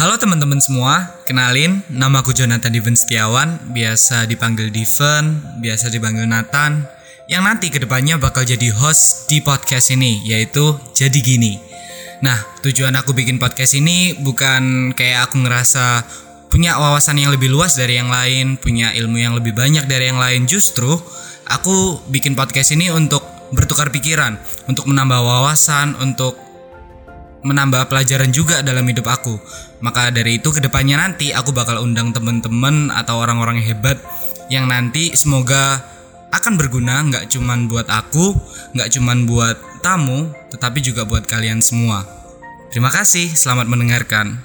Halo teman-teman semua, kenalin nama aku Jonathan Diven Setiawan, biasa dipanggil Diven, biasa dipanggil Nathan, yang nanti ke depannya bakal jadi host di podcast ini, yaitu Jadi Gini. Nah, tujuan aku bikin podcast ini bukan kayak aku ngerasa punya wawasan yang lebih luas dari yang lain, punya ilmu yang lebih banyak dari yang lain. Justru, aku bikin podcast ini untuk bertukar pikiran, untuk menambah wawasan, untuk menambah pelajaran juga dalam hidup aku. Maka dari itu ke depannya nanti aku bakal undang temen-temen atau orang-orang yang hebat yang nanti semoga akan berguna nggak cuman buat aku, nggak cuman buat tamu, tetapi juga buat kalian semua. Terima kasih, selamat mendengarkan.